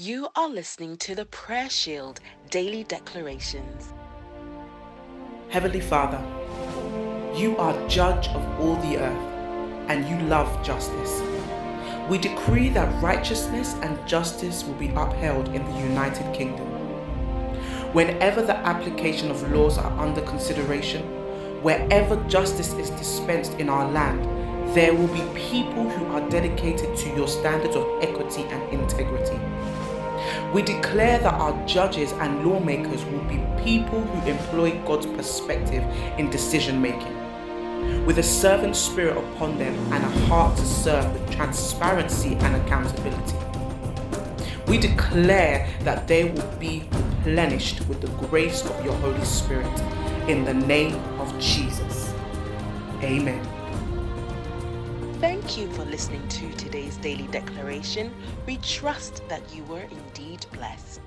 You are listening to the Prayer Shield Daily Declarations. Heavenly Father, you are judge of all the earth, and you love justice. We decree that righteousness and justice will be upheld in the United Kingdom. Whenever the application of laws are under consideration, wherever justice is dispensed in our land, there will be people who are dedicated to your standards of equity and. We declare that our judges and lawmakers will be people who employ God's perspective in decision making, with a servant spirit upon them and a heart to serve with transparency and accountability. We declare that they will be replenished with the grace of your Holy Spirit in the name of Jesus. Amen. Thank you for listening to today's daily declaration. We trust that you were indeed blessed.